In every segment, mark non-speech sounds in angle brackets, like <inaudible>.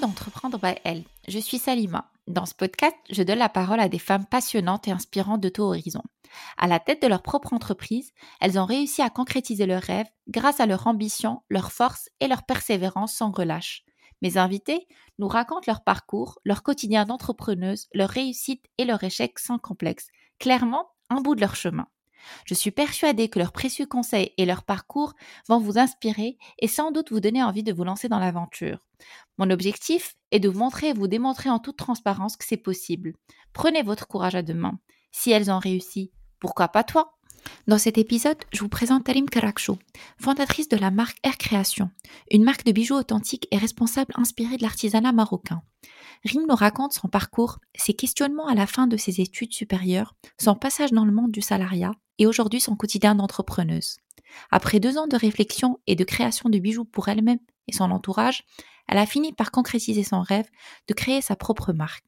d'Entreprendre by Elle. Je suis Salima. Dans ce podcast, je donne la parole à des femmes passionnantes et inspirantes de tout horizon. À la tête de leur propre entreprise, elles ont réussi à concrétiser leurs rêves grâce à leur ambition, leur force et leur persévérance sans relâche. Mes invités nous racontent leur parcours, leur quotidien d'entrepreneuse, leur réussite et leur échec sans complexe. Clairement, un bout de leur chemin. Je suis persuadée que leurs précieux conseils et leur parcours vont vous inspirer et sans doute vous donner envie de vous lancer dans l'aventure. Mon objectif est de vous montrer et vous démontrer en toute transparence que c'est possible. Prenez votre courage à deux mains. Si elles ont réussi, pourquoi pas toi? Dans cet épisode, je vous présente Talim Karakchou, fondatrice de la marque Air Création, une marque de bijoux authentiques et responsable inspirée de l'artisanat marocain. Rim nous raconte son parcours, ses questionnements à la fin de ses études supérieures, son passage dans le monde du salariat et aujourd'hui son quotidien d'entrepreneuse. Après deux ans de réflexion et de création de bijoux pour elle-même et son entourage, elle a fini par concrétiser son rêve de créer sa propre marque.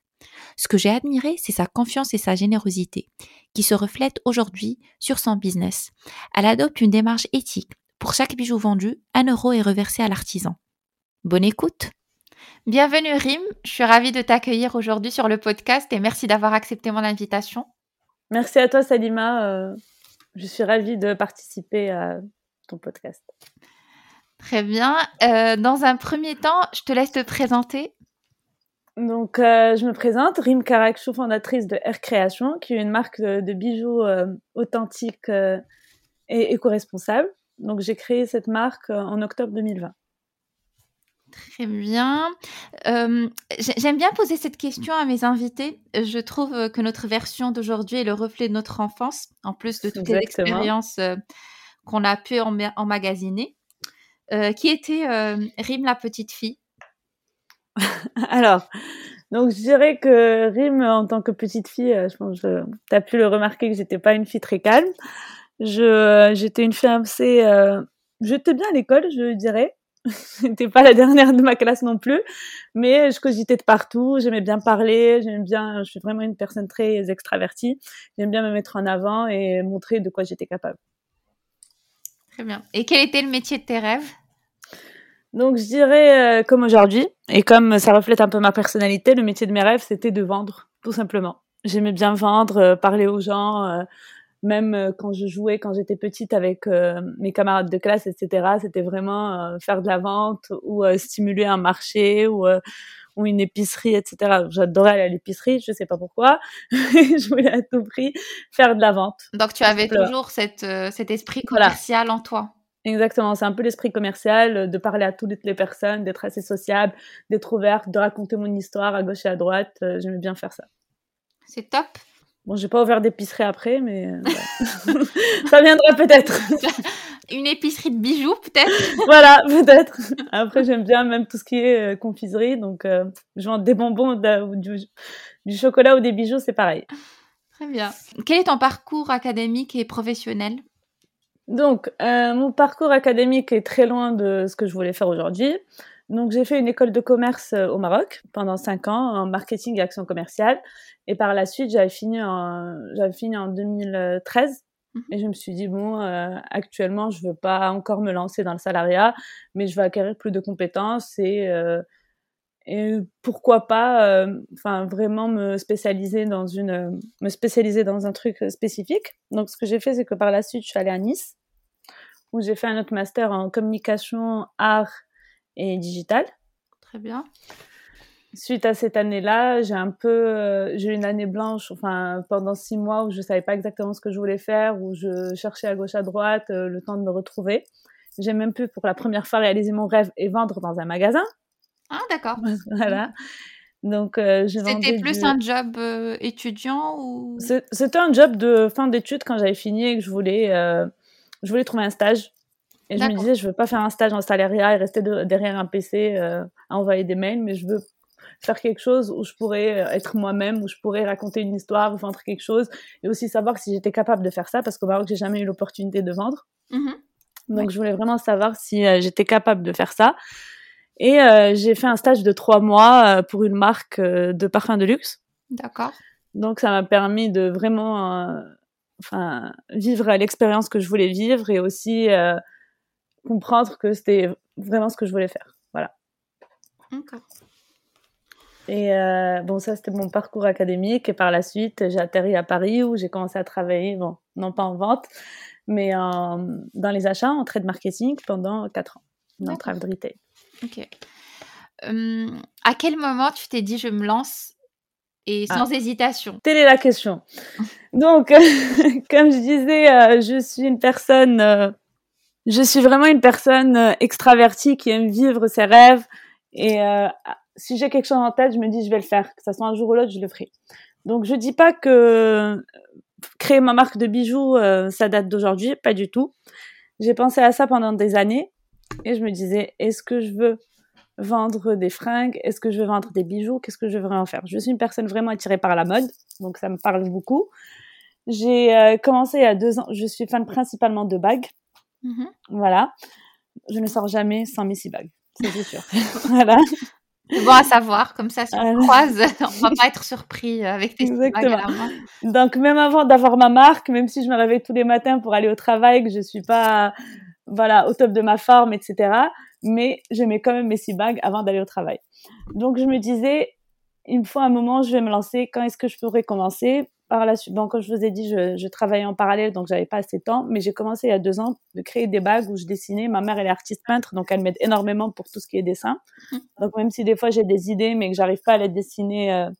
Ce que j'ai admiré, c'est sa confiance et sa générosité, qui se reflètent aujourd'hui sur son business. Elle adopte une démarche éthique. Pour chaque bijou vendu, un euro est reversé à l'artisan. Bonne écoute Bienvenue Rim, je suis ravie de t'accueillir aujourd'hui sur le podcast et merci d'avoir accepté mon invitation. Merci à toi Salima, euh, je suis ravie de participer à ton podcast. Très bien. Euh, dans un premier temps, je te laisse te présenter. Donc, euh, je me présente, Rim Karakchou, fondatrice de Air Création, qui est une marque de, bijoux euh, authentiques et éco-responsables. Donc, j'ai créé cette marque en octobre 2020. Très bien. J'aime bien poser cette question à mes invités. Je trouve que notre version d'aujourd'hui est le reflet de notre enfance, en plus de toutes les expériences qu'on a pu emmagasiner. qui était Rim la petite fille <laughs> Alors, donc je dirais que Rim, en tant que petite fille, je pense que tu as pu le remarquer que j'étais pas une fille très calme. J'étais une fille assez... j'étais bien à l'école, je dirais <laughs> J'étais pas la dernière de ma classe non plus, mais je cogitais de partout. J'aimais bien parler. J'aime bien. Je suis vraiment une personne très extravertie. J'aime bien me mettre en avant et montrer de quoi j'étais capable. Très bien. Et quel était le métier de tes rêves? Donc je dirais euh, comme aujourd'hui et comme ça reflète un peu ma personnalité, le métier de mes rêves c'était de vendre, tout simplement. J'aimais bien vendre, euh, parler aux gens. Euh, même euh, quand je jouais quand j'étais petite avec euh, mes camarades de classe, etc. C'était vraiment euh, faire de la vente ou stimuler un marché ou ou une épicerie, etc. J'adorais aller à l'épicerie, je sais pas pourquoi. <laughs> je voulais à tout prix faire de la vente. Donc tu avais toujours cette, cet esprit commercial en toi. Exactement, c'est un peu l'esprit commercial, de parler à toutes les personnes, d'être assez sociable, d'être ouverte, de raconter mon histoire à gauche et à droite. J'aimais bien faire ça. C'est top. Bon, j'ai pas ouvert d'épicerie après, mais euh, <laughs> ça viendra peut-être. <laughs> Une épicerie de bijoux, peut-être? <laughs> Voilà, peut-être. Après, j'aime bien même tout ce qui est euh, confiserie, donc euh, je vends des bonbons, du, du, chocolat ou des bijoux, c'est pareil. Très bien. Quel est ton parcours académique et professionnel? Donc, mon parcours académique est très loin de ce que je voulais faire aujourd'hui. Donc j'ai fait une école de commerce euh, au Maroc pendant cinq ans en marketing et action commerciale. Et par la suite, j'avais fini en, j'avais fini en 2013. Mhm. Et je me suis dit, bon, euh, actuellement, je veux pas encore me lancer dans le salariat, mais je veux acquérir plus de compétences et, euh, et pourquoi pas, enfin, vraiment me spécialiser dans une, me spécialiser dans un truc spécifique. Donc, ce que j'ai fait, c'est que par la suite, je suis allée à Nice, où j'ai fait un autre master en communication, art et digital. Très bien. Suite à cette année-là, j'ai un peu, euh, j'ai eu une année blanche, enfin pendant six mois où je savais pas exactement ce que je voulais faire, où je cherchais à gauche à droite, euh, le temps de me retrouver. J'ai même pu pour la première fois réaliser mon rêve et vendre dans un magasin. Ah d'accord. <laughs> voilà. Donc euh, C'était plus un job étudiant ou? C'était un job de fin d'études quand j'avais fini et que je voulais, je voulais trouver un stage et je me disais, je veux pas faire un stage en salariat et rester derrière un PC à envoyer des mails, mais je veux faire quelque chose où je pourrais être moi-même, où je pourrais raconter une histoire, vendre quelque chose, et aussi savoir si j'étais capable de faire ça, parce qu'au Maroc, j'ai jamais eu l'opportunité de vendre. Mmh Donc, je voulais vraiment savoir si j'étais capable de faire ça. Et j'ai fait un stage de trois mois pour une marque de parfum de luxe. D'accord. Donc, ça m'a permis de vraiment, enfin, vivre l'expérience que je voulais vivre et aussi comprendre que c'était vraiment ce que je voulais faire. Voilà. Et euh, bon, ça, c'était mon parcours académique. Et par la suite, j'ai atterri à Paris où j'ai commencé à travailler, bon, non pas en vente, mais dans les achats, en trade marketing pendant 4 ans, dans le retail. Ok. Hum, à quel moment tu t'es dit je me lance et ah. sans hésitation? Telle est la question. <laughs> Donc, <laughs> comme je disais, euh, je suis une personne, euh, je suis vraiment une personne euh, extravertie qui aime vivre ses rêves. Et si j'ai quelque chose en tête, je me dis je vais le faire, que ce soit un jour ou l'autre, je le ferai. Donc, je dis pas que créer ma marque de bijoux, ça date d'aujourd'hui, pas du tout. J'ai pensé à ça pendant des années et je me disais, est-ce que je veux vendre des fringues? Est-ce que je veux vendre des bijoux? Qu'est-ce que je veux vraiment faire? Je suis une personne vraiment attirée par la mode, donc ça me parle beaucoup. J'ai euh, commencé il y a deux ans. Je suis fan principalement de bagues. Mm-hmm. Voilà. Je ne sors jamais sans mes six bagues, c'est sûr. <laughs> voilà. C'est bon à savoir, comme ça, si on croise, <laughs> on va pas <laughs> être surpris avec tes Exactement. bagues Donc, même avant d'avoir ma marque, même si je me réveille tous les matins pour aller au travail, que je suis pas, voilà, au top de ma forme, etc mais je mets quand même mes six bagues avant d'aller au travail. Donc je me disais, il me faut un moment, je vais me lancer. Quand est-ce que je pourrais commencer? Par la suite, bon, comme je vous ai dit, je, je travaillais en parallèle, donc j'avais pas assez de temps. Mais j'ai commencé il y a deux ans de créer des bagues où je dessinais. Ma mère, elle est artiste peintre, donc elle m'aide énormément pour tout ce qui est dessin. Mmh. Donc même si des fois j'ai des idées, mais que j'arrive pas à les dessiner. Euh,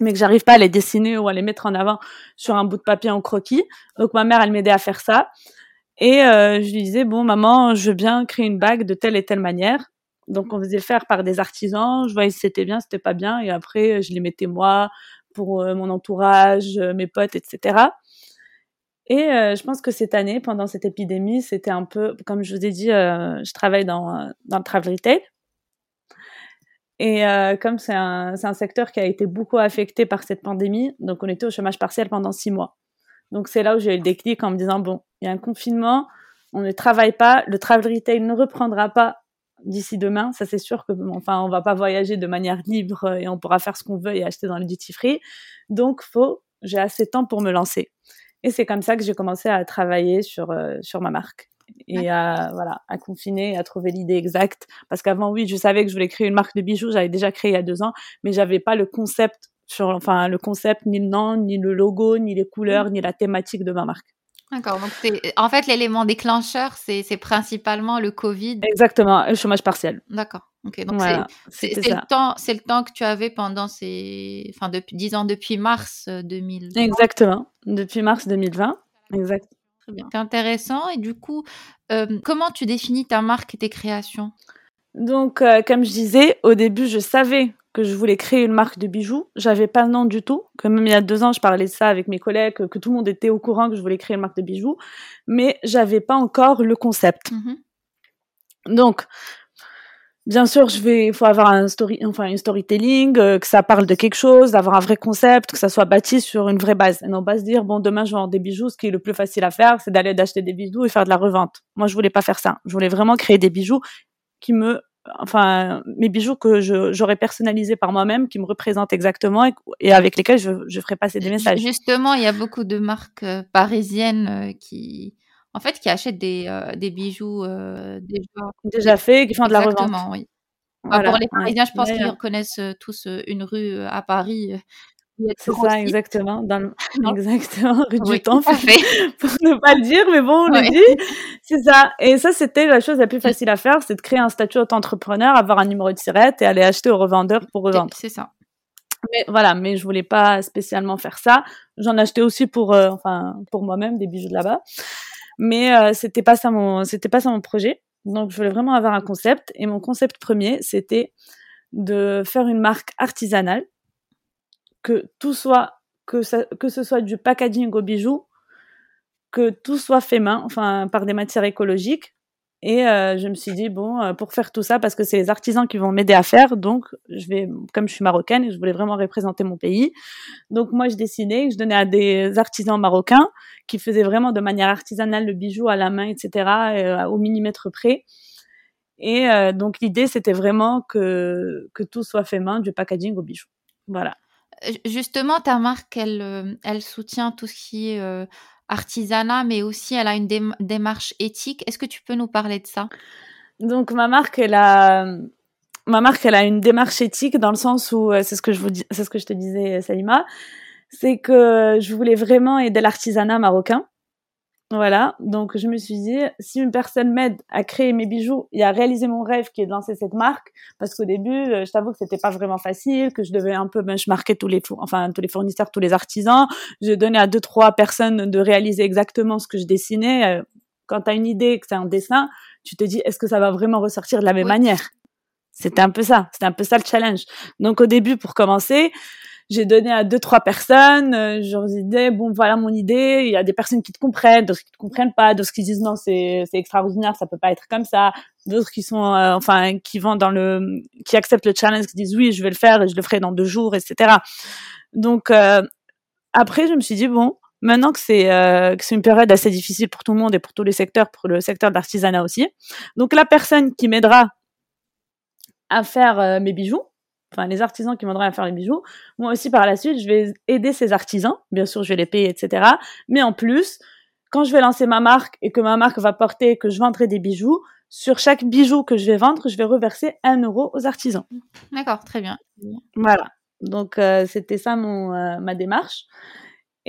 mais que j'arrive pas à les dessiner ou à les mettre en avant sur un bout de papier en croquis. Donc ma mère, elle m'aidait à faire ça. Et euh, je lui disais, bon, maman, je veux bien créer une bague de telle et telle manière. Donc, on faisait faire par des artisans. Je voyais si c'était bien, si c'était pas bien. Et après, je les mettais moi, pour euh, mon entourage, euh, mes potes, etc. Et je pense que cette année, pendant cette épidémie, c'était un peu, comme je vous ai dit, je travaille dans, dans le travel retail. Et comme c'est un, un secteur qui a été beaucoup affecté par cette pandémie, donc on était au chômage partiel pendant six mois. Donc c'est là où j'ai eu le déclic en me disant bon, il y a un confinement, on ne travaille pas, le travel retail ne reprendra pas d'ici demain, ça c'est sûr que enfin on va pas voyager de manière libre et on pourra faire ce qu'on veut et acheter dans le duty free. Donc faut j'ai assez de temps pour me lancer. Et c'est comme ça que j'ai commencé à travailler sur euh, sur ma marque et à voilà à confiner à trouver l'idée exacte parce qu'avant oui je savais que je voulais créer une marque de bijoux j'avais déjà créé il y a deux ans mais j'avais pas le concept sur enfin le concept, ni le nom, ni le logo, ni les couleurs, mmh. ni la thématique de ma marque. D'accord. Donc en fait l'élément déclencheur, c'est principalement le Covid. Exactement, le chômage partiel. D'accord. Ok. Donc c'est le temps, c'est le temps que tu avais pendant ces, enfin depuis disons depuis mars 2020. Euh, Exactement. Depuis mars 2020. Exact. Très bien. C'est intéressant. Et du coup, euh, comment tu définis ta marque et tes créations? Donc, euh, comme je disais, au début, je savais que je voulais créer une marque de bijoux. J'avais pas le nom du tout. Comme même il y a deux ans, je parlais de ça avec mes collègues, que, tout le monde était au courant que je voulais créer une marque de bijoux, mais j'avais pas encore le concept. Mm-hmm. Donc, bien sûr, je vais, il faut avoir un story, enfin une storytelling, euh, que ça parle de quelque chose, d'avoir un vrai concept, que ça soit bâti sur une vraie base, et non pas se dire bon demain je vais vendre des bijoux. Ce qui est le plus facile à faire, c'est d'aller d'acheter des bijoux et faire de la revente. Moi, je voulais pas faire ça. Je voulais vraiment créer des bijoux qui me enfin mes bijoux que j'aurais personnalisés par moi-même, qui me représentent exactement et, avec lesquels je, je ferai passer des messages. Justement, il y a beaucoup de marques euh, parisiennes euh, qui, en fait, qui achètent des, euh, des bijoux déjà, déjà faits, qui font de la revente. oui. Bah, pour les Parisiens, je pense qu'ils reconnaissent tous une rue à Paris c'est ça, exactement. Dans le... <laughs> <laughs> Exactement, rue du temps, <laughs> pour ne pas le dire, mais bon, on le dit. C'est ça. Et ça, c'était la chose la plus facile à faire, c'est de créer un statut d'entrepreneur, avoir un numéro de sirette et aller acheter au revendeur pour revendre. C'est ça. Mais voilà, mais je voulais pas spécialement faire ça. J'en achetais aussi pour, euh, enfin, pour moi-même des bijoux de là-bas. Mais euh, c'était pas ça mon, c'était pas ça mon projet. Donc, je voulais vraiment avoir un concept. Et mon concept premier, c'était de faire une marque artisanale que tout soit, que, ça, que ce soit du packaging au bijoux, que tout soit fait main, enfin par des matières écologiques. Et euh, je me suis dit bon, euh, pour faire tout ça, parce que c'est les artisans qui vont m'aider à faire, donc je vais, comme je suis marocaine et je voulais vraiment représenter mon pays, donc moi je dessinais, je donnais à des artisans marocains qui faisaient vraiment de manière artisanale le bijou à la main, etc., euh, au millimètre près. Et donc l'idée c'était vraiment que que tout soit fait main, du packaging au bijou. Voilà. Justement, ta marque, elle, euh, elle soutient tout ce qui est euh, artisanat, mais aussi elle a une démarche éthique. Est-ce que tu peux nous parler de ça? Donc, ma marque, elle a. ma marque, elle a une démarche éthique dans le sens où, c'est ce que je vous c'est ce que je te disais, Salima, c'est que je voulais vraiment aider l'artisanat marocain. Voilà, donc je me suis dit, si une personne m'aide à créer mes bijoux et à réaliser mon rêve qui est de lancer cette marque, parce qu'au début, euh, je t'avoue que c'était pas vraiment facile, que je devais un peu benchmarker tous les, enfin tous les fournisseurs, tous les artisans. Je donnais à deux trois personnes de réaliser exactement ce que je dessinais. Euh, quand tu as une idée, que c'est un dessin, tu te dis, est-ce que ça va vraiment ressortir de la même manière? C'était un peu ça, c'était un peu ça le challenge. Donc au début, pour commencer, j'ai donné à deux trois personnes euh, je leur disais bon voilà mon idée. Il y a des personnes qui te comprennent d'autres qui te comprennent pas d'autres qui disent non c'est c'est extraordinaire ça peut pas être comme ça. D'autres qui sont euh, enfin qui vont dans le qui acceptent le challenge qui disent oui je vais le faire et je le ferai dans deux jours etc donc euh, après je me suis dit bon maintenant que c'est que c'est une période assez difficile pour tout le monde et pour tous les secteurs pour le secteur de l'artisanat aussi donc la personne qui m'aidera à faire mes bijoux enfin les artisans qui m'aideraient à faire les bijoux. Moi aussi par la suite, je vais aider ces artisans. Bien sûr, je vais les payer, etc. Mais en plus, quand je vais lancer ma marque et que ma marque va porter que je vendrai des bijoux, sur chaque bijou que je vais vendre, je vais reverser un euro aux artisans. D'accord, très bien. Voilà. Donc euh, c'était ça mon euh, ma démarche.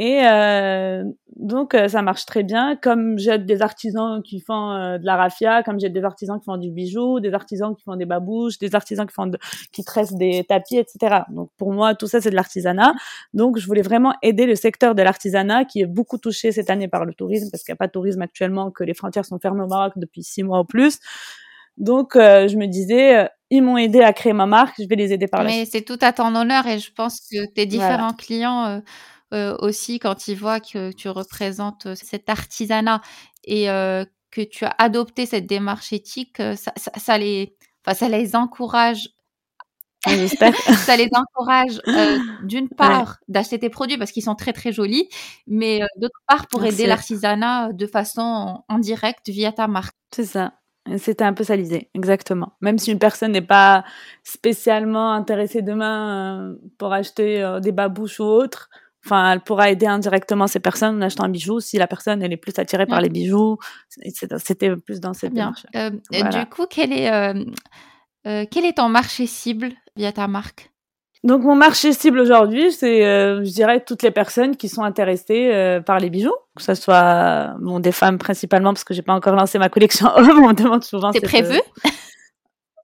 Et euh, donc, euh, ça marche très bien. Comme j'ai des artisans qui font euh, de la raffia, comme j'ai des artisans qui font du bijou, des artisans qui font des babouches, des artisans qui font qui tressent des tapis, etc. Donc, pour moi, tout ça, c'est de l'artisanat. Donc, je voulais vraiment aider le secteur de l'artisanat qui est beaucoup touché cette année par le tourisme parce qu'il n'y a pas de tourisme actuellement, que les frontières sont fermées au Maroc depuis six mois ou plus. Donc, je me disais, ils m'ont aidé à créer ma marque, je vais les aider par là. Mais c'est tout à ton honneur et je pense que tes différents clients euh, aussi quand ils voient que tu représentes euh, cet artisanat et euh, que tu as adopté cette démarche éthique, ça, ça, ça les, enfin, ça les encourage <laughs> <laughs> ça les encourage d'une <laughs> part d'acheter tes produits parce qu'ils sont très très jolis, mais d'autre part pour aider l'artisanat de façon indirecte via ta marque. C'est ça. C'était un peu ça l'idée, exactement. Même si une personne n'est pas spécialement intéressée demain pour acheter des babouches ou autre, Enfin, elle pourra aider indirectement ces personnes en achetant un bijou si la personne elle est plus attirée par les bijoux. C'était plus dans cette démarche. Euh, Du coup, quel est euh, euh, quel est ton marché cible via ta marque? Donc mon marché cible aujourd'hui, c'est euh, je dirais toutes les personnes qui sont intéressées euh, par les bijoux, que ce soit bon, des femmes principalement parce que j'ai pas encore lancé ma collection homme. <laughs> On me demande souvent. C'est prévu?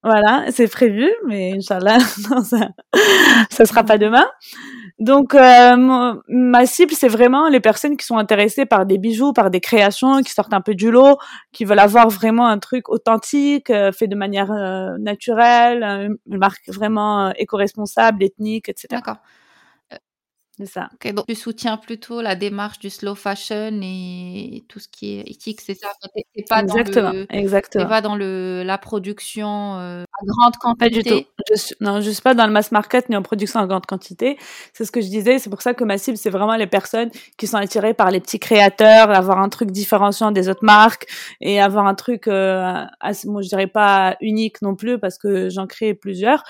Voilà, c'est prévu, mais Inch'Allah, <laughs> ça, ça sera pas demain. Donc, euh, ma cible, c'est vraiment les personnes qui sont intéressées par des bijoux, par des créations, qui sortent un peu du lot, qui veulent avoir vraiment un truc authentique, euh, fait de manière euh, naturelle, une marque vraiment éco-responsable, ethnique, etc. D'accord. C'est ça. donc tu soutiens plutôt la démarche du slow fashion et tout ce qui est éthique, c'est ça? pas exactement, dans le, exactement. pas dans le, la production euh, à grande quantité. Pas du tout. Je suis, non, je suis pas dans le mass market ni en production à grande quantité. C'est ce que je disais. C'est pour ça que ma cible, c'est vraiment les personnes qui sont attirées par les petits créateurs, avoir un truc différenciant des autres marques et avoir un truc, euh, moi je dirais pas unique non plus parce que j'en crée plusieurs,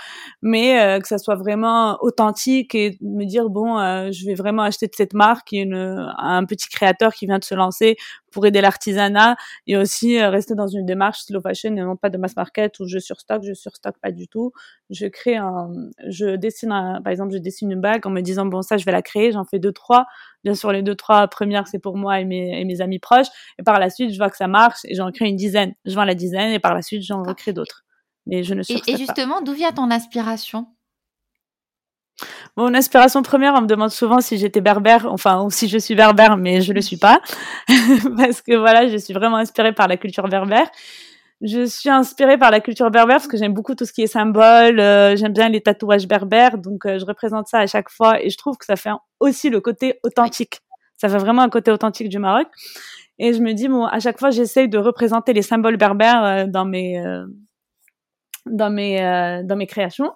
mais euh, que ça soit vraiment authentique et me dire bon euh, euh, je vais vraiment acheter de cette marque, une, un petit créateur qui vient de se lancer pour aider l'artisanat et aussi euh, rester dans une démarche slow fashion et non pas de mass market où je surstocke, je surstocke pas du tout. Je crée un, je dessine par exemple, je dessine une bague en me disant bon ça je vais la créer, j'en fais deux trois. Bien sûr les deux trois premières c'est pour moi et mes, et mes amis proches et par la suite je vois que ça marche et j'en crée une dizaine. Je vends la dizaine et par la suite j'en recrée d'autres. Mais je ne et, et justement, d'où vient ton inspiration? Mon inspiration première, on me demande souvent si j'étais berbère, enfin, ou si je suis berbère, mais je le suis pas. <laughs> parce que voilà, je suis vraiment inspirée par la culture berbère. Je suis inspirée par la culture berbère parce que j'aime beaucoup tout ce qui est symbole, euh, j'aime bien les tatouages berbères, donc euh, je représente ça à chaque fois et je trouve que ça fait aussi le côté authentique. Ça fait vraiment un côté authentique du Maroc. Et je me dis, bon, à chaque fois, j'essaye de représenter les symboles berbères euh, dans mes, dans mes, dans mes créations.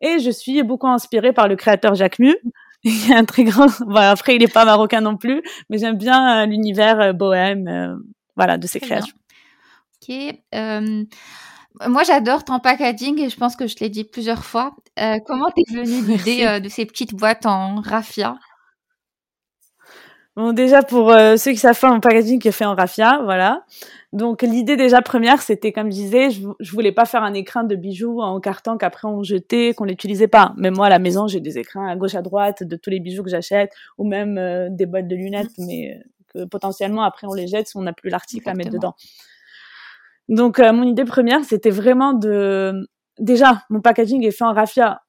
Et je suis beaucoup inspirée par le créateur Jacques Mu. <laughs> Il est un très grand. après, il n'est pas marocain non plus, mais j'aime bien euh, l'univers euh, bohème, euh, voilà, de ses créations. Ok. moi, j'adore ton packaging et je pense que je l'ai dit plusieurs fois. comment t'es venue <laughs> l'idée de ces petites boîtes en raffia? Bon, déjà pour euh, ceux qui savent faire mon packaging qui est fait en raffia, voilà. Donc l'idée déjà première, c'était comme je disais, je, je, voulais pas faire un écrin de bijoux en carton qu'après on jetait, qu'on l'utilisait pas. Même moi à la maison, j'ai des écrins à gauche à droite de tous les bijoux que j'achète, ou même euh, des boîtes de lunettes, mais que potentiellement après on les jette si on n'a plus l'article à mettre dedans. Donc mon idée première, c'était vraiment de déjà mon packaging est fait en raffia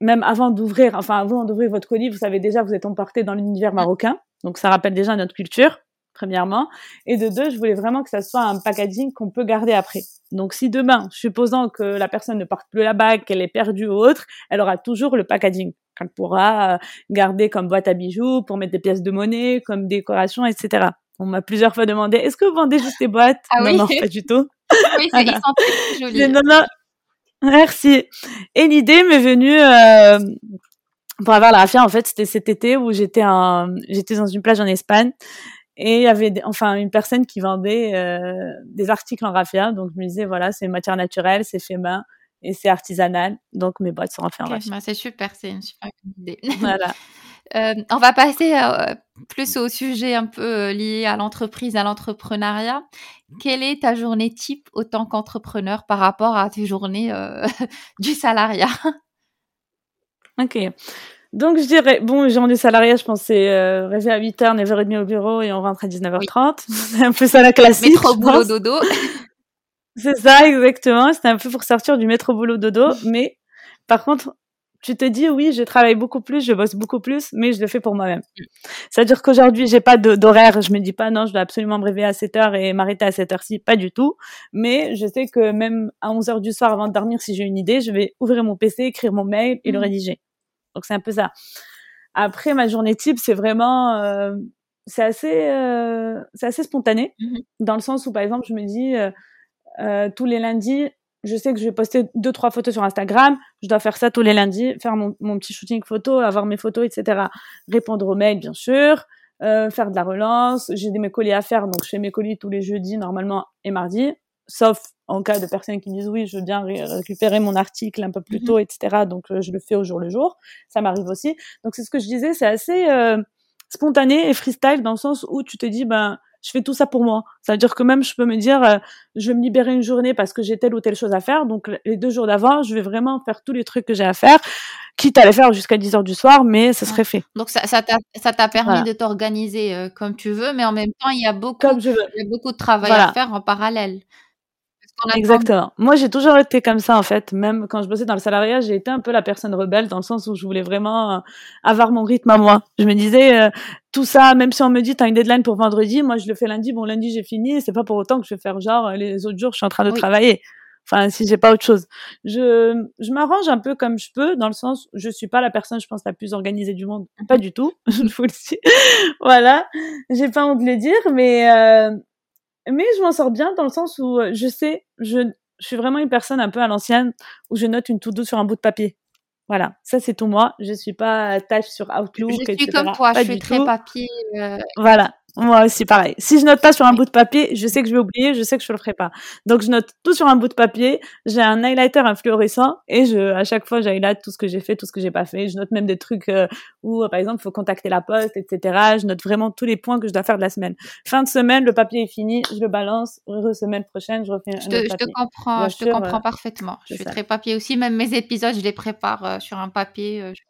même avant d'ouvrir, enfin avant d'ouvrir votre colis, vous savez déjà vous êtes emporté dans l'univers marocain, donc ça rappelle déjà notre culture premièrement, et de deux, je voulais vraiment que ça soit un packaging qu'on peut garder après. Donc si demain, supposant que la personne ne porte plus la bague, qu'elle est perdue ou autre, elle aura toujours le packaging qu'elle pourra euh, garder comme boîte à bijoux pour mettre des pièces de monnaie, comme décoration, etc. On m'a plusieurs fois demandé, est-ce que vous vendez juste des boîtes? Ah Non, oui. non, pas du tout. <laughs> Oui, c'est. <laughs> Non, non, Merci. Et l'idée m'est venue euh, pour avoir la raffia. En fait, c'était cet été où j'étais dans une plage en Espagne et il y avait des, enfin une personne qui vendait euh, des articles en raffia. Donc je me disais voilà, c'est matière naturelle, c'est fait main et c'est artisanal. Donc mes boîtes sont en raffia. bah, c'est super, c'est une super idée. <laughs> <laughs> Voilà. Euh, on va passer euh, plus au sujet un peu lié à l'entreprise, à l'entrepreneuriat. Quelle est ta journée type autant qu'entrepreneur par rapport à tes journées <laughs> du salariat? Ok. Donc je dirais, bon, journée salariat, je pense c'est euh, rêver à 8h, 9h30 au bureau et on rentre à 19h30. <laughs> C'est un peu ça la classique. Métro, je boulot, dodo. <laughs> C'est ça, exactement. C'était un peu pour sortir du métro boulot dodo. Mais par contre, tu te dis, oui, je travaille beaucoup plus, je bosse beaucoup plus, mais je le fais pour moi-même. C'est-à-dire qu'aujourd'hui, j'ai pas d'horaire. Je me dis pas, non, je dois absolument me réveiller à 7 heures et m'arrêter à cette heure-ci. Pas du tout. Mais je sais que même à 11 heures du soir avant de dormir, si j'ai une idée, je vais ouvrir mon PC, écrire mon mail et le Mhm. rédiger. Donc c'est un peu ça. Après, ma journée type, c'est vraiment, euh, c'est assez, euh, c'est assez spontané, Mhm. dans le sens où, par exemple, je me dis, euh, tous les lundis, je sais que je vais poster deux, trois photos sur Instagram. Je dois faire ça tous les lundis, faire mon, mon petit shooting photo, avoir mes photos, etc. Répondre aux mails, bien sûr. Faire de la relance. J'ai des mes colis à faire, donc je fais mes colis tous les jeudis, normalement, et mardi. Sauf en cas de personnes qui disent oui, je veux bien ré- récupérer mon article un peu plus Mhm. tôt, etc. Donc euh, je le fais au jour le jour. Ça m'arrive aussi. Donc c'est ce que je disais, c'est assez euh, spontané et freestyle dans le sens où tu te dis ben je fais tout ça pour moi. Ça veut dire que même je peux me dire euh, je vais me libérer une journée parce que j'ai telle ou telle chose à faire. Donc les deux jours d'avant, je vais vraiment faire tous les trucs que j'ai à faire, quitte à les faire jusqu'à 10 heures du soir, mais ça serait fait Donc ça, ça t'a, ça t'a permis Voilà. de t'organiser euh, comme tu veux, mais en même temps, il y a beaucoup, il y a beaucoup de travail Voilà. à faire en parallèle. Exactement. Moi, j'ai toujours été comme ça, en fait. Même quand je bossais dans le salariat, j'ai été un peu la personne rebelle dans le sens où je voulais vraiment euh, avoir mon rythme à moi. Je me disais, euh, tout ça, même si on me dit, t'as une deadline pour vendredi, moi, je le fais lundi. Bon, lundi, j'ai fini. C'est pas pour autant que je vais faire genre, euh, les autres jours, je suis en train de Oui. travailler. Enfin, si j'ai pas autre chose. Je, je m'arrange un peu comme je peux, dans le sens, où je suis pas la personne, je pense, la plus organisée du monde. Pas du tout. <laughs> Je vous le dis. voilà. J'ai pas honte de le dire, mais, euh, mais je m'en sors bien dans le sens où euh, je sais, je, je suis vraiment une personne un peu à l'ancienne où je note une to-do sur un bout de papier. Voilà, ça c'est tout moi. Je suis pas tâche sur Outlook, Je suis etc. comme toi, Pas je suis très tout. papier. euh, Voilà, moi aussi pareil. Si je note pas sur un bout de papier, je sais que je vais oublier, je sais que je le ferai pas. Donc je note tout sur un bout de papier. J'ai un highlighter, un fluorescent, et je, à chaque fois, j'highlight tout ce que j'ai fait, tout ce que j'ai pas fait. Je note même des trucs euh, où, euh, par exemple, il faut contacter la poste, etc. Je note vraiment tous les points que je dois faire de la semaine. Fin de semaine, le papier est fini, je le balance. Re semaine prochaine, je refais un Je autre te, je te comprends, Bien je te comprends euh, parfaitement. Je suis ça. très papier aussi. Même mes épisodes, je les prépare euh, sur un papier. je,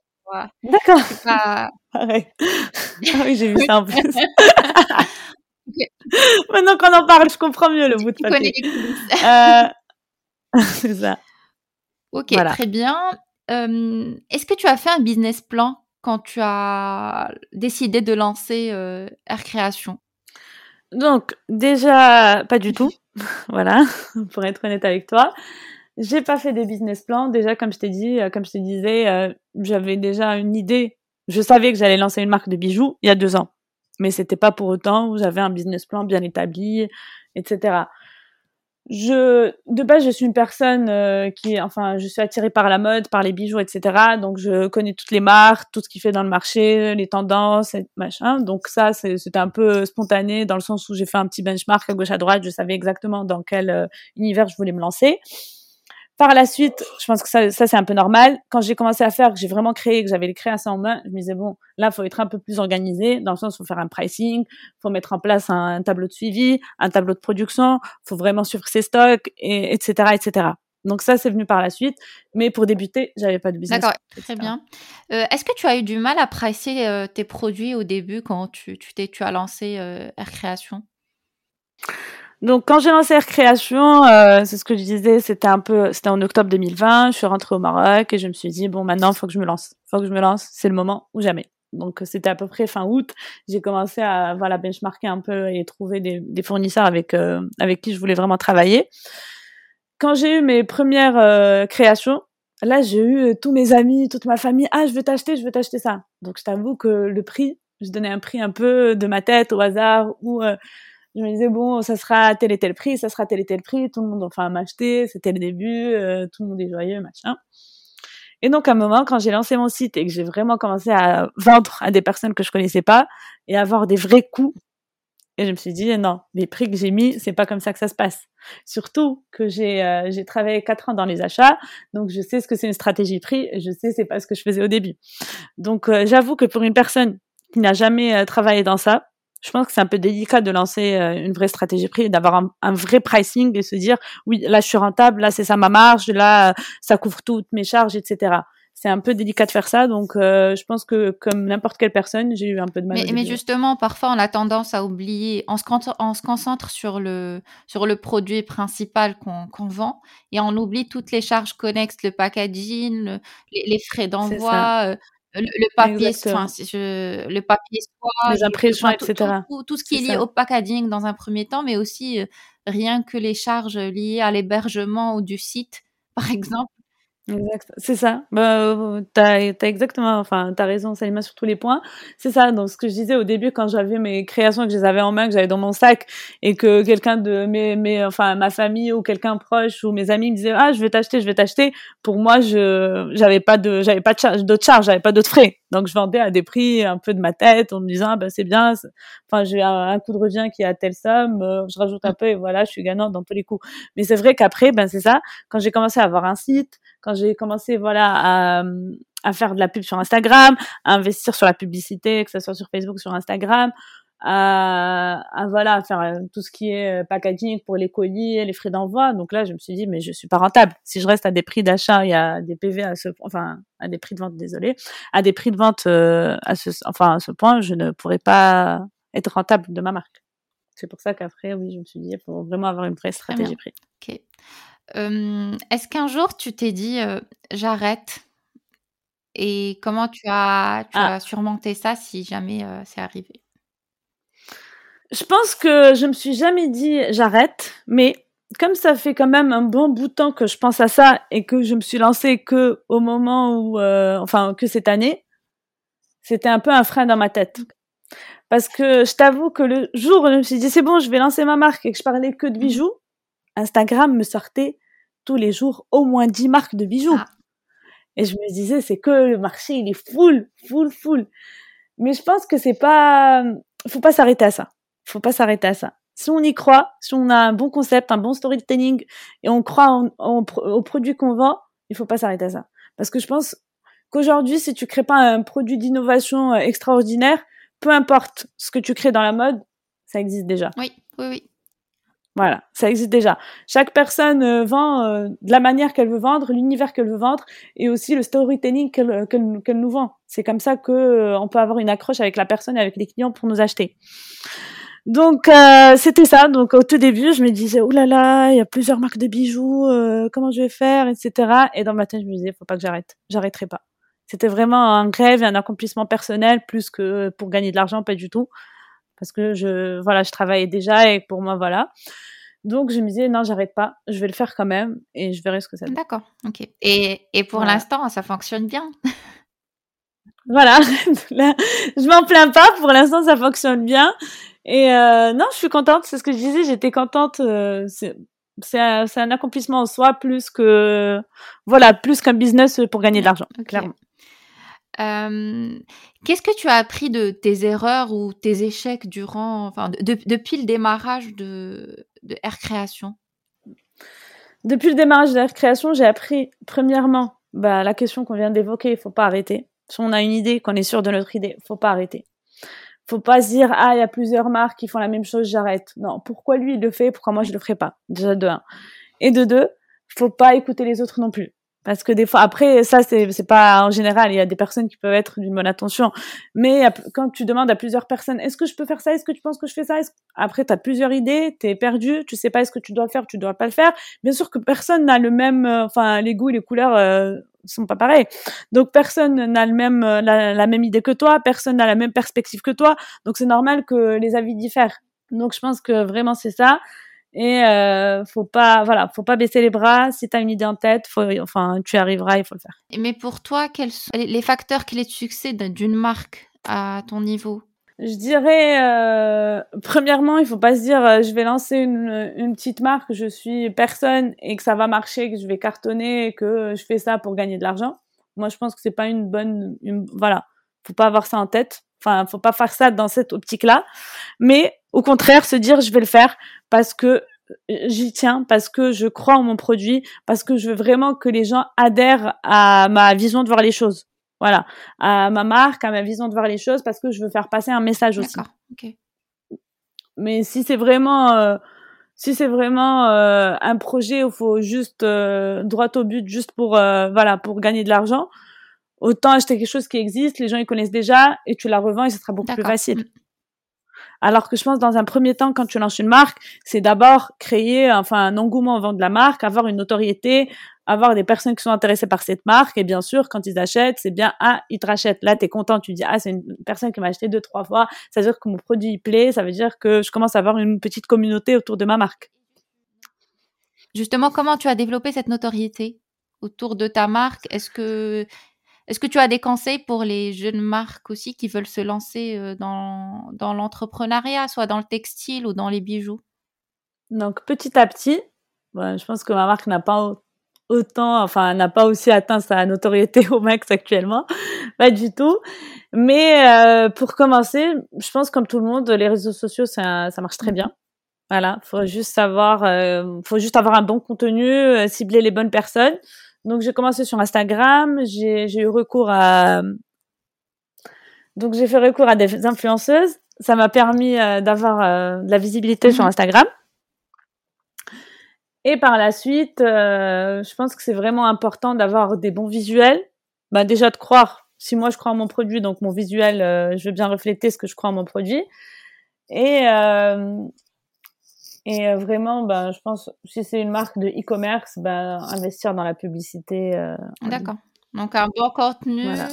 D'accord, pas. <laughs> pareil. Ah oui, j'ai vu ça en plus. <laughs> Maintenant qu'on en parle, je comprends mieux le bout de papier. Euh... <laughs> c'est ça. Ok, Voilà. très bien. Euh, Est-ce que tu as fait un business plan quand tu as décidé de lancer euh, Air Création? Donc, déjà, pas du tout. voilà, pour être honnête avec toi. J'ai pas fait des business plans. Déjà, comme je t'ai dit, euh, comme je te disais, euh, j'avais déjà une idée. Je savais que j'allais lancer une marque de bijoux il y a deux ans. Mais c'était pas pour autant où j'avais un business plan bien établi, etc. Je, de base, je suis une personne euh, qui, enfin, je suis attirée par la mode, par les bijoux, etc. Donc, je connais toutes les marques, tout ce qui fait dans le marché, les tendances, et machin. Donc, ça, c'était un peu spontané dans le sens où j'ai fait un petit benchmark à gauche à droite. Je savais exactement dans quel univers je voulais me lancer. Par la suite, je pense que ça, c'est un peu normal. Quand j'ai commencé à faire, que j'ai vraiment créé, que j'avais les créations en main, je me disais bon, là, faut être un peu plus organisé, dans le sens, faut faire un pricing, faut mettre en place un, tableau de suivi, un tableau de production, faut vraiment suivre ses stocks, et, etc., etc. Donc ça, c'est venu par la suite. Mais pour débuter, j'avais pas de business. D'accord, très bien. Euh, est-ce que tu as eu du mal à pricer euh, tes produits au début quand tu as lancé euh, Air Création? Donc quand j'ai lancé Air Création, euh, c'est ce que je disais, c'était un peu, c'était en octobre 2020. Je suis rentrée au Maroc et je me suis dit bon maintenant faut que je me lance, faut que je me lance, c'est le moment ou jamais. Donc c'était à peu près fin août. J'ai commencé à voilà benchmarker un peu et trouver des, des fournisseurs avec euh, avec qui je voulais vraiment travailler. Quand j'ai eu mes premières euh, créations, là j'ai eu tous mes amis, toute ma famille. Ah je veux t'acheter, je veux t'acheter ça. Donc je t'avoue que le prix, je donnais un prix un peu de ma tête au hasard ou je me disais bon ça sera tel et tel prix ça sera tel et tel prix tout le monde enfin m'acheter c'était le début euh, tout le monde est joyeux machin. Et donc à un moment quand j'ai lancé mon site et que j'ai vraiment commencé à vendre à des personnes que je connaissais pas et avoir des vrais coûts et je me suis dit non les prix que j'ai mis c'est pas comme ça que ça se passe. Surtout que j'ai euh, j'ai travaillé quatre ans dans les achats donc je sais ce que c'est une stratégie prix je sais c'est pas ce que je faisais au début. Donc euh, j'avoue que pour une personne qui n'a jamais travaillé dans ça je pense que c'est un peu délicat de lancer euh, une vraie stratégie prix, d'avoir un, vrai pricing et se dire oui là je suis rentable, là c'est ça ma marge, là ça couvre toutes mes charges, etc. C'est un peu délicat de faire ça, donc euh, je pense que comme n'importe quelle personne, j'ai eu un peu de mal. Mais, mais justement, parfois on a tendance à oublier, on se, on se concentre sur le sur le produit principal qu'on vend et on oublie toutes les charges connexes, le packaging, les, frais d'envoi, le, papier, je, le papier les impressions, etc. Tout, ce qui est, lié au packaging dans un premier temps, mais aussi rien que les charges liées à l'hébergement ou du site, <laughs> par exemple. Exact. C'est ça. Bah, t'as, as exactement, enfin, t'as raison, Salima, sur tous les points. C'est ça. Donc, ce que je disais au début, quand j'avais mes créations, que je les avais en main, que j'avais dans mon sac, et que quelqu'un de mes, mes, enfin, ma famille ou quelqu'un proche ou mes amis me disaient, ah, je vais t'acheter, je vais t'acheter. Pour moi, je, j'avais pas de, j'avais pas de charge, d'autres charges, j'avais pas d'autres frais. Donc, je vendais à des prix un peu de ma tête en me disant, ah, ben, c'est bien. Enfin, j'ai un, un, coup de revient qui est à telle somme, euh, je rajoute un peu et voilà, je suis gagnante dans tous les coups. Mais c'est vrai qu'après, ben, c'est ça. Quand j'ai commencé à avoir un site, quand j'ai commencé voilà à, à, faire de la pub sur Instagram, à investir sur la publicité, que ce soit sur Facebook, sur Instagram, à, à voilà à faire euh, tout ce qui est euh, packaging pour les colis, les frais d'envoi. Donc là, je me suis dit mais je suis pas rentable. Si je reste à des prix d'achat, il y a des PV à ce enfin à des prix de vente, désolé, à des prix de vente euh, à ce enfin à ce point, je ne pourrais pas être rentable de ma marque. C'est pour ça qu'après, oui, je me suis dit, il faut vraiment avoir une vraie stratégie prix. Ok. Est-ce qu'un jour tu t'es dit j'arrête? Et comment tu as, tu ah. as surmonté ça si jamais c'est arrivé? Je pense que je me suis jamais dit j'arrête, mais comme ça fait quand même un bon bout de temps que je pense à ça et que je me suis lancée que au moment où, enfin, que cette année, c'était un peu un frein dans ma tête. Parce que je t'avoue que le jour où je me suis dit c'est bon, je vais lancer ma marque et que je parlais que de mmh. bijoux, Instagram me sortait tous les jours au moins 10 marques de bijoux. Ah. Et je me disais, c'est que le marché, il est full, full, full. Mais je pense que c'est pas, faut pas s'arrêter à ça. Faut pas s'arrêter à ça. Si on y croit, si on a un bon concept, un bon storytelling et on croit en, aux produits qu'on vend, il faut pas s'arrêter à ça. Parce que je pense qu'aujourd'hui, si tu crées pas un produit d'innovation euh, extraordinaire, peu importe ce que tu crées dans la mode, ça existe déjà. Oui, oui, oui. Voilà, ça existe déjà. Chaque personne euh, vend euh, de la manière qu'elle veut vendre, l'univers qu'elle veut vendre, et aussi le storytelling qu'elle qu'elle nous vend. C'est comme ça que euh, on peut avoir une accroche avec la personne et avec les clients pour nous acheter. Donc c'était ça. Donc au tout début, je me disais oh là là, il y a plusieurs marques de bijoux, comment je vais faire, etc. Et dans ma tête, je me disais faut pas que j'arrête, j'arrêterai pas. C'était vraiment un rêve et un accomplissement personnel plus que pour gagner de l'argent, pas du tout parce que je voilà je travaillais déjà et pour moi voilà. Donc je me disais non j'arrête pas je vais le faire quand même et je verrai ce que ça donne. D'accord ok. Et, et pour l'instant ça fonctionne bien? <laughs> Voilà <laughs> je m'en plains pas pour l'instant ça fonctionne bien. Et euh, non je suis contente c'est ce que je disais j'étais contente euh, c'est un, accomplissement en soi plus que voilà plus qu'un business pour gagner de l'argent clairement Qu'est-ce que tu as appris de tes erreurs ou tes échecs durant, enfin, depuis le démarrage de, de Air Création? Depuis le démarrage de la création, j'ai appris, premièrement, bah, la question qu'on vient d'évoquer, il faut pas arrêter. Si on a une idée, qu'on est sûr de notre idée, faut pas arrêter. Faut pas se dire, ah, il y a plusieurs marques qui font la même chose, j'arrête. Non, pourquoi lui, il le fait, pourquoi moi, je le ferai pas? Déjà, de un. Et de deux, faut pas écouter les autres non plus. Parce que des fois, après, ça, c'est, pas en général. Il y a des personnes qui peuvent être d'une bonne attention. Mais quand tu demandes à plusieurs personnes, est-ce que je peux faire ça? Est-ce que tu penses que je fais ça? Après, tu as plusieurs idées, tu es perdu, tu sais pas est-ce que tu dois le faire, tu dois pas le faire. Bien sûr que personne n'a le même, euh, enfin, les goûts et les couleurs euh, sont pas pareils. Donc, personne n'a le même, euh, la même idée que toi, personne n'a la même perspective que toi. Donc, c'est normal que les avis diffèrent. Donc, je pense que vraiment, c'est ça. Et euh, faut pas, voilà, faut pas baisser les bras. Si tu as une idée en tête, faut, enfin, tu arriveras, il faut le faire. Mais pour toi, quels sont les facteurs clés de succès d'une marque à ton niveau? Je dirais, euh, premièrement, il faut pas se dire, euh, je vais lancer une, une petite marque, je suis personne et que ça va marcher, que je vais cartonner, et que je fais ça pour gagner de l'argent. Moi, je pense que c'est pas une bonne, une, voilà, faut pas avoir ça en tête. Enfin, faut pas faire ça dans cette optique-là. Mais au contraire, se dire je vais le faire parce que euh, j'y tiens, parce que je crois en mon produit, parce que je veux vraiment que les gens adhèrent à ma vision de voir les choses. Voilà, à ma marque, à ma vision de voir les choses, parce que je veux faire passer un message aussi. D'accord. Ok. Mais si c'est vraiment, euh, si c'est vraiment euh, un projet où il faut juste euh, droit au but, juste pour euh, voilà, pour gagner de l'argent, autant acheter quelque chose qui existe, les gens ils connaissent déjà et tu la revends et ce sera beaucoup plus facile. Mm. Alors que je pense dans un premier temps, quand tu lances une marque, c'est d'abord créer enfin un engouement au vent de la marque, avoir une notoriété, avoir des personnes qui sont intéressées par cette marque. Et bien sûr, quand ils achètent, c'est bien, ah, ils te rachètent. Là, tu es content, tu dis, ah, c'est une personne qui m'a acheté deux, trois fois. Ça veut dire que mon produit il plaît, ça veut dire que je commence à avoir une petite communauté autour de ma marque. Justement, comment tu as développé cette notoriété autour de ta marque? Est-ce que est-ce que tu as des conseils pour les jeunes marques aussi qui veulent se lancer euh, dans, dans l'entrepreneuriat, soit dans le textile ou dans les bijoux? Donc petit à petit, je pense que ma marque n'a pas autant, enfin n'a pas aussi atteint sa notoriété <laughs> au max actuellement, pas du tout. Mais euh, pour commencer, je pense comme tout le monde, les réseaux sociaux ça, ça marche très bien. Voilà, faut juste savoir, euh, faut juste avoir un bon contenu, euh, cibler les bonnes personnes. Donc j'ai commencé sur Instagram, j'ai eu recours à donc j'ai fait recours à des influenceuses. Ça m'a permis euh, d'avoir euh, de la visibilité mmh. sur Instagram. Et par la suite, euh, je pense que c'est vraiment important d'avoir des bons visuels. Bah déjà de croire. Si moi je crois en mon produit, donc mon visuel, je veux bien refléter ce que je crois en mon produit. Et et euh, vraiment, ben, je pense, si c'est une marque de e-commerce, ben, investir dans la publicité. Euh, D'accord. Donc, un bon contenu. Voilà.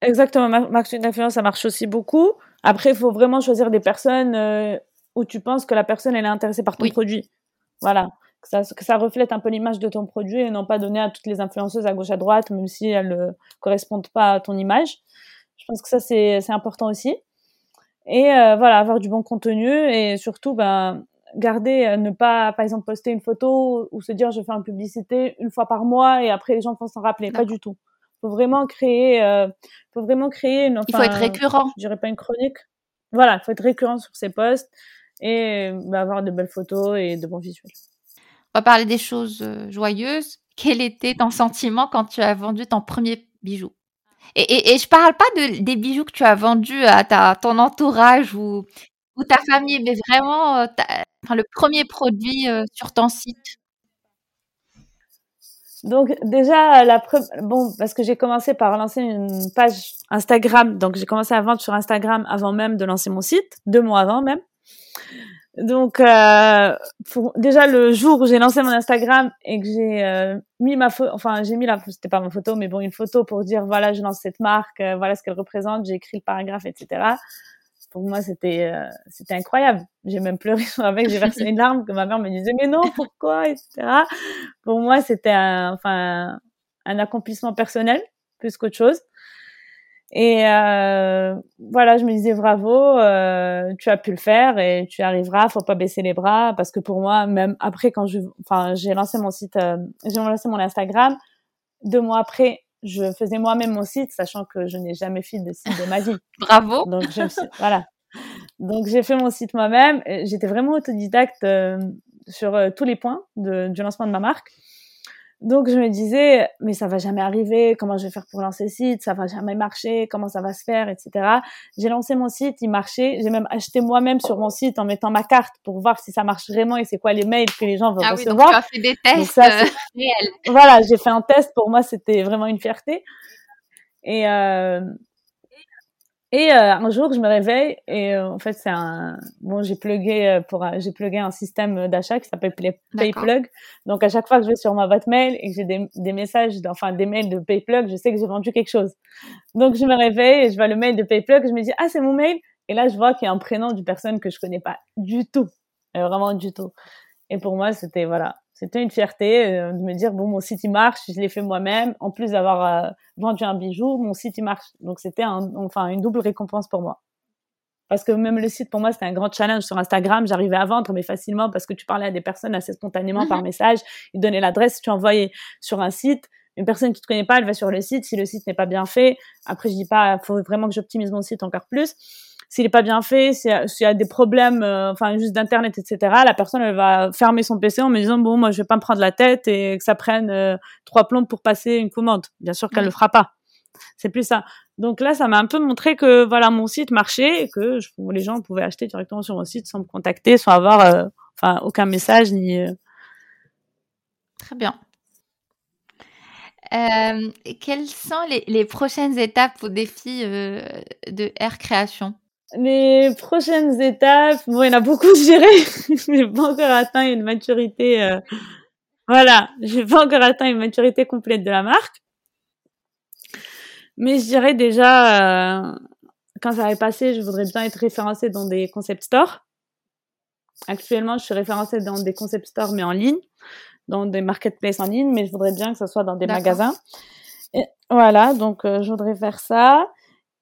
Exactement. Marketing d'influence, ça marche aussi beaucoup. Après, il faut vraiment choisir des personnes euh, où tu penses que la personne, elle est intéressée par ton produit. Voilà. Que ça, que ça reflète un peu l'image de ton produit et non pas donner à toutes les influenceuses à gauche à droite, même si elles ne correspondent pas à ton image. Je pense que ça, c'est important aussi. Et euh, voilà, avoir du bon contenu et surtout, ben, garder, euh, ne pas, par exemple, poster une photo ou se dire je fais une publicité une fois par mois et après les gens vont s'en rappeler. Pas du tout. Faut vraiment créer, euh, faut vraiment créer une. Enfin, il faut être récurrent. Je dirais pas une chronique. Voilà, il faut être récurrent sur ses posts et bah, avoir de belles photos et de bons visuels. On va parler des choses euh, joyeuses. Quel était ton sentiment quand tu as vendu ton premier bijou? Et, et, et, je parle pas de, des bijoux que tu as vendus à ta, ton entourage ou, ou ta famille, mais vraiment euh, enfin, le premier produit euh, sur ton site? Donc déjà la bon parce que j'ai commencé par lancer une page Instagram. Donc j'ai commencé à vendre sur Instagram avant même de lancer mon site deux mois avant même. Donc euh, déjà le jour où j'ai lancé mon Instagram et que j'ai mis ma photo enfin j'ai mis la c'était pas ma photo mais bon une photo pour dire voilà je lance cette marque voilà ce qu'elle représente j'ai écrit le paragraphe etc pour moi, c'était euh, c'était incroyable. J'ai même pleuré <laughs> avec, j'ai versé une larme que ma mère me disait mais non, pourquoi, etc. Pour moi, c'était un, enfin un accomplissement personnel plus qu'autre chose. Et euh, voilà, je me disais bravo, euh, tu as pu le faire et tu arriveras. Faut pas baisser les bras parce que pour moi, même après quand je, enfin, j'ai lancé mon site, euh, j'ai lancé mon Instagram. Deux mois après, je faisais moi-même mon site, sachant que je n'ai jamais fait de site de ma vie. <laughs> Bravo. Donc je voilà. Donc j'ai fait mon site moi-même. J'étais vraiment autodidacte. Euh, sur tous les points de, du lancement de ma marque. Donc je me disais, mais ça va jamais arriver, comment je vais faire pour lancer le site, ça va jamais marcher, comment ça va se faire, etc. J'ai lancé mon site, il marchait, j'ai même acheté moi-même sur mon site en mettant ma carte pour voir si ça marche vraiment et c'est quoi les mails que les gens veulent ah recevoir. Oui, donc tu as fait des tests euh, réels. Voilà, j'ai fait un test, pour moi c'était vraiment une fierté. Et, euh, et euh, un jour, je me réveille et euh, en fait, c'est un bon, j'ai plugué euh, pour j'ai plugué un système d'achat qui s'appelle PayPlug. Donc à chaque fois que je vais sur ma boîte mail et que j'ai des, des messages, enfin des mails de PayPlug, je sais que j'ai vendu quelque chose. Donc je me réveille et je vois le mail de PayPlug, je me dis ah c'est mon mail et là je vois qu'il y a un prénom d'une personne que je connais pas du tout, vraiment du tout. Et pour moi, c'était voilà, c'était une fierté euh, de me dire bon mon site il marche je l'ai fait moi-même en plus d'avoir euh, vendu un bijou mon site il marche. Donc c'était enfin une double récompense pour moi. Parce que même le site pour moi c'était un grand challenge. Sur Instagram j'arrivais à vendre mais facilement parce que tu parlais à des personnes assez spontanément par mhm. message. Ils donnaient l'adresse tu envoyais sur un site. Une personne qui te connaît pas elle va sur le site. Si le site n'est pas bien fait après je dis pas faut vraiment que j'optimise mon site encore plus s'il est pas bien fait, s'il y, a des problèmes, euh, enfin juste d'internet, etc. La personne elle va fermer son PC en me disant bon moi je vais pas me prendre la tête et que ça prenne euh, trois plombes pour passer une commande. Bien sûr qu'elle le fera pas. C'est plus ça. Donc là, ça m'a un peu montré que voilà mon site marchait et que je, les gens pouvaient acheter directement sur mon site sans me contacter, sans avoir euh, enfin aucun message ni. Très bien. quelles sont les, les, prochaines étapes au défi de Air Création? Les prochaines étapes, bon, il y en a beaucoup, je dirais. <laughs> j'ai pas encore atteint une maturité, euh... voilà, j'ai pas encore atteint une maturité complète de la marque. Mais je dirais déjà, euh, quand ça va passer, je voudrais bien être référencée dans des concept stores. Actuellement, je suis référencée dans des concept stores, mais en ligne, dans des marketplaces en ligne, mais je voudrais bien que ça soit dans des magasins. Et voilà, donc euh, je voudrais faire ça.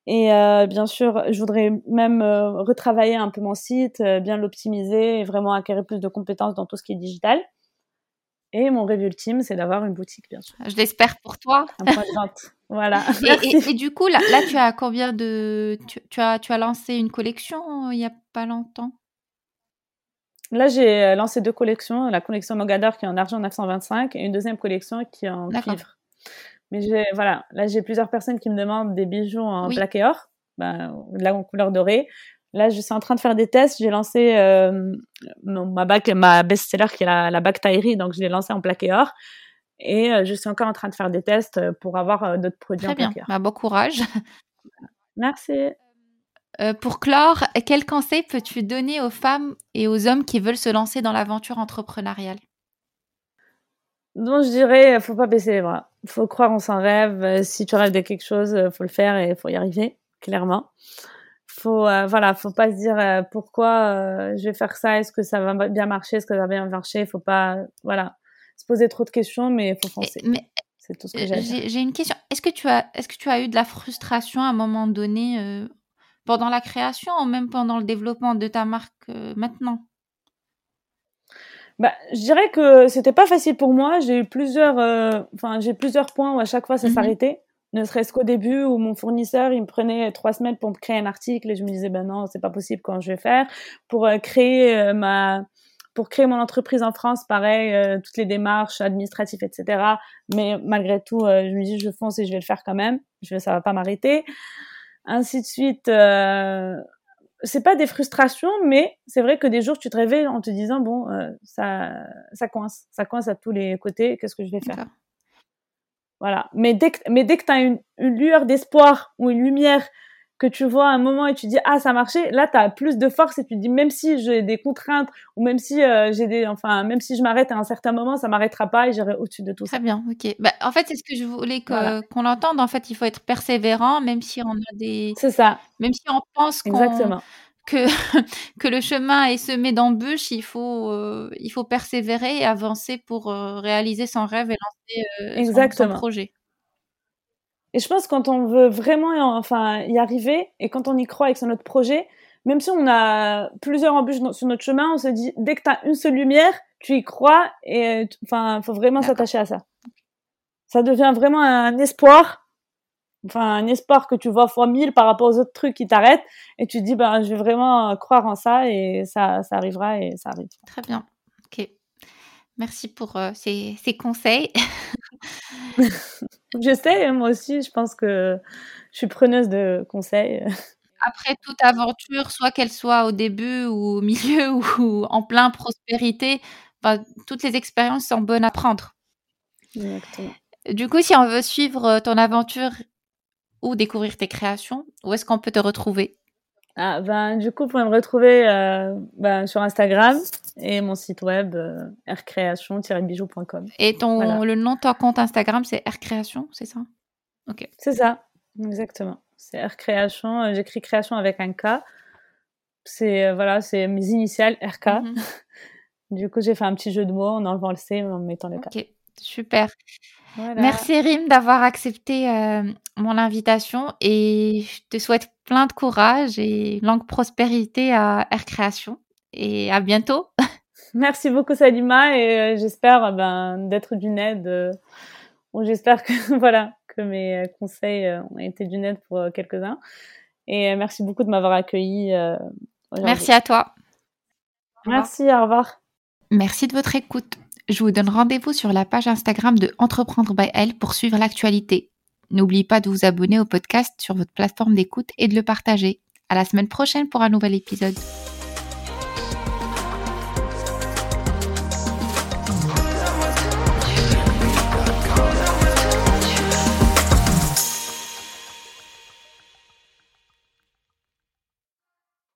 Et euh, bien sûr, je voudrais même euh, retravailler un peu mon site, euh, bien l'optimiser et vraiment acquérir plus de compétences dans tout ce qui est digital. Et mon rêve ultime, c'est d'avoir une boutique, bien sûr. Je l'espère pour toi. Un point de vente. <laughs> voilà. Et, et, du coup, là, là, tu as combien de. Tu, as, tu as lancé une collection il n'y a pas longtemps? Là, j'ai lancé deux collections. La collection Mogador qui est en argent 925 et une deuxième collection qui est en cuivre. Mais voilà, là j'ai plusieurs personnes qui me demandent des bijoux en plaqué or, ben, là en couleur dorée. Là, je suis en train de faire des tests. J'ai lancé euh, ma bague, ma best-seller qui est la, la bague taillerie, donc je l'ai lancée en plaqué or. Et euh, je suis encore en train de faire des tests pour avoir euh, d'autres produits Très en plaqué or. Bah, bon courage. <laughs> Merci. pour clore, quel conseil peux-tu donner aux femmes et aux hommes qui veulent se lancer dans l'aventure entrepreneuriale? Donc je dirais, faut pas baisser les bras. Faut croire en son rêve. Euh, si tu rêves de quelque chose, euh, faut le faire et faut y arriver, clairement. Faut, euh, voilà, faut pas se dire pourquoi je vais faire ça. Est-ce que ça va bien marcher Est-ce que ça va bien marcher? Faut pas, voilà, se poser trop de questions, mais faut foncer. Mais c'est tout ce que j'ai. J'ai une question. Est-ce que tu as, est-ce que tu as eu de la frustration à un moment donné pendant la création ou même pendant le développement de ta marque maintenant? Bah, je dirais que c'était pas facile pour moi. J'ai eu plusieurs, euh, enfin, j'ai plusieurs points où à chaque fois ça mhm. s'arrêtait. Ne serait-ce qu'au début où mon fournisseur, il me prenait trois semaines pour me créer un article et je me disais, ben non, c'est pas possible quand je vais faire? Pour euh, créer euh, ma, pour créer mon entreprise en France, pareil, toutes les démarches administratives, etc. Mais malgré tout, je me dis, je fonce et je vais le faire quand même. Je ça va pas m'arrêter. Ainsi de suite c'est pas des frustrations, mais c'est vrai que des jours tu te réveilles en te disant bon, euh, ça, ça coince, ça coince à tous les côtés. Qu'est-ce que je vais faire? Voilà. Mais dès que, mais dès que tu as une, une lueur d'espoir ou une lumière que tu vois un moment et tu dis ah ça marchait là tu as plus de force et tu te dis même si j'ai des contraintes ou même si euh, j'ai des enfin même si je m'arrête à un certain moment ça m'arrêtera pas et j'irai au-dessus de tout ça. Très bien, OK. Bah, en fait, c'est ce que je voulais qu'on l'entende en fait, il faut être persévérant même si on a des C'est ça. Même si on pense qu'on que <laughs> que le chemin est semé d'embûches, il faut euh, il faut persévérer et avancer pour euh, réaliser son rêve et lancer Exactement. son projet. Et je pense quand on veut vraiment enfin y arriver et quand on y croit avec notre projet, même si on a plusieurs embûches sur notre chemin, on se dit dès que tu as une seule lumière, tu y crois et enfin faut vraiment s'attacher à ça. Ça devient vraiment un espoir, enfin un espoir que tu vois fois mille par rapport aux autres trucs qui t'arrêtent et tu te dis ben je vais vraiment croire en ça et ça ça arrivera et ça arrive. Très bien. Ok. Merci pour ces, ces, conseils. <laughs> je sais, moi aussi, je pense que je suis preneuse de conseils. Après toute aventure, soit qu'elle soit au début ou au milieu <laughs> ou en plein prospérité, toutes les expériences sont bonnes à prendre. Exactement. Du coup, si on veut suivre ton aventure ou découvrir tes créations, où est-ce qu'on peut te retrouver? Ah, ben, Du coup, vous pouvez me retrouver euh, ben, sur Instagram et mon site web euh, rcréation-bijou.com. Et ton, le nom de ton compte Instagram, c'est rcréation, c'est ça? Ok. C'est ça, exactement. C'est rcréation. Euh, j'écris création avec un K. C'est voilà, c'est mes initiales RK. Mhm. <laughs> du coup, j'ai fait un petit jeu de mots en enlevant le C en mettant le K. Ok, super. Merci Rim d'avoir accepté euh, mon invitation et je te souhaite plein de courage et longue prospérité à Air Création et à bientôt. <laughs> Merci beaucoup Salima et euh, j'espère euh, ben, d'être d'une aide. j'espère que <laughs> voilà que mes conseils ont été d'une aide pour quelques-uns et merci beaucoup de m'avoir accueilli. merci à toi. Merci, au revoir. Merci de votre écoute. Je vous donne rendez-vous sur la page Instagram de Entreprendre by Elle pour suivre l'actualité. N'oubliez pas de vous abonner au podcast sur votre plateforme d'écoute et de le partager. À la semaine prochaine pour un nouvel épisode.